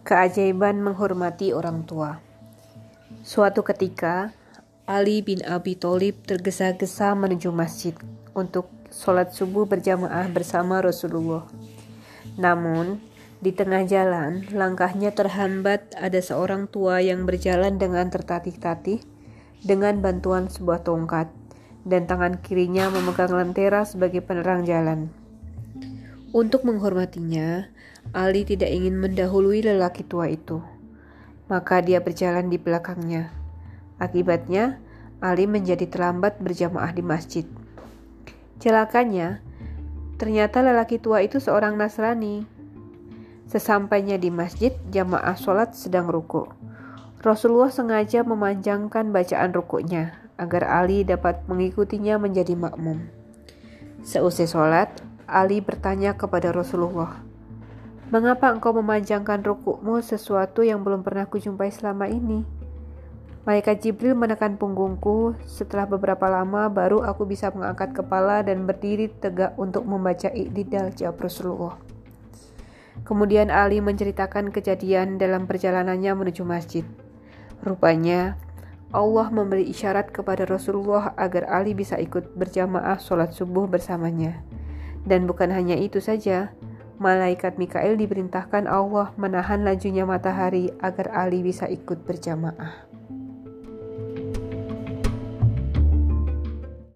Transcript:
Keajaiban menghormati orang tua. Suatu ketika, Ali bin Abi Thalib tergesa-gesa menuju masjid untuk sholat subuh berjamaah bersama Rasulullah. Namun, di tengah jalan, langkahnya terhambat ada seorang tua yang berjalan dengan tertatih-tatih dengan bantuan sebuah tongkat dan tangan kirinya memegang lentera sebagai penerang jalan. Untuk menghormatinya, Ali tidak ingin mendahului lelaki tua itu. Maka dia berjalan di belakangnya. Akibatnya, Ali menjadi terlambat berjamaah di masjid. Celakanya, ternyata lelaki tua itu seorang Nasrani. Sesampainya di masjid, jamaah sholat sedang ruku. Rasulullah sengaja memanjangkan bacaan rukuknya agar Ali dapat mengikutinya menjadi makmum. Seusai sholat, Ali bertanya kepada Rasulullah, Mengapa engkau memanjangkan rukukmu sesuatu yang belum pernah kujumpai selama ini? Malaikat Jibril menekan punggungku. Setelah beberapa lama, baru aku bisa mengangkat kepala dan berdiri tegak untuk membaca iktidal, jawab Rasulullah. Kemudian Ali menceritakan kejadian dalam perjalanannya menuju masjid. Rupanya, Allah memberi isyarat kepada Rasulullah agar Ali bisa ikut berjamaah sholat subuh bersamanya. Dan bukan hanya itu saja, malaikat Mikail diperintahkan Allah menahan lajunya matahari agar Ali bisa ikut berjamaah.